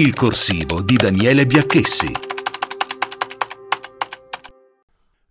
Il corsivo di Daniele Biacchessi.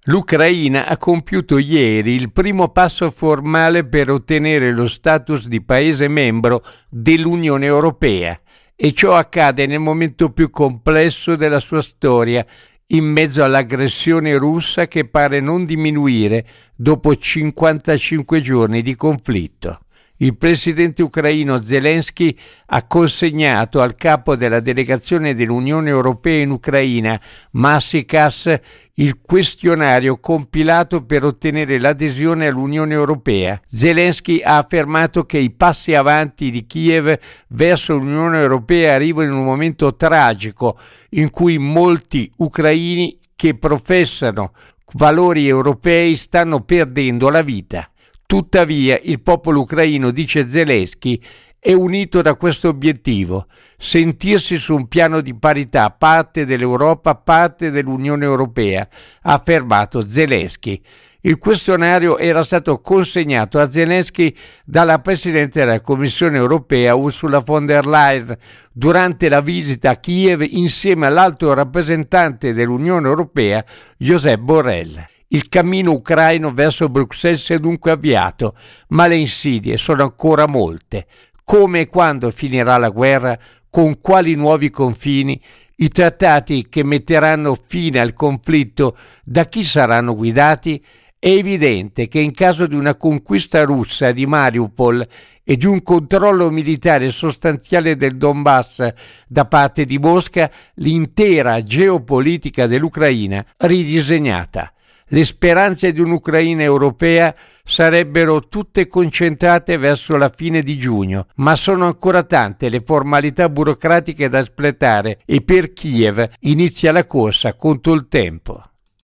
L'Ucraina ha compiuto ieri il primo passo formale per ottenere lo status di Paese membro dell'Unione Europea e ciò accade nel momento più complesso della sua storia, in mezzo all'aggressione russa che pare non diminuire dopo 55 giorni di conflitto il presidente ucraino Zelensky ha consegnato al capo della delegazione dell'Unione Europea in Ucraina, Massikas, il questionario compilato per ottenere l'adesione all'Unione Europea. Zelensky ha affermato che i passi avanti di Kiev verso l'Unione Europea arrivano in un momento tragico in cui molti ucraini che professano valori europei stanno perdendo la vita. Tuttavia il popolo ucraino, dice Zelensky, è unito da questo obiettivo, sentirsi su un piano di parità parte dell'Europa, parte dell'Unione Europea, ha affermato Zelensky. Il questionario era stato consegnato a Zelensky dalla Presidente della Commissione europea Ursula von der Leyen durante la visita a Kiev insieme all'alto rappresentante dell'Unione Europea Josep Borrell. Il cammino ucraino verso Bruxelles è dunque avviato, ma le insidie sono ancora molte. Come e quando finirà la guerra? Con quali nuovi confini? I trattati che metteranno fine al conflitto da chi saranno guidati? È evidente che in caso di una conquista russa di Mariupol e di un controllo militare sostanziale del Donbass da parte di Mosca, l'intera geopolitica dell'Ucraina ridisegnata le speranze di un'Ucraina europea sarebbero tutte concentrate verso la fine di giugno, ma sono ancora tante le formalità burocratiche da espletare e per Kiev inizia la corsa contro il tempo.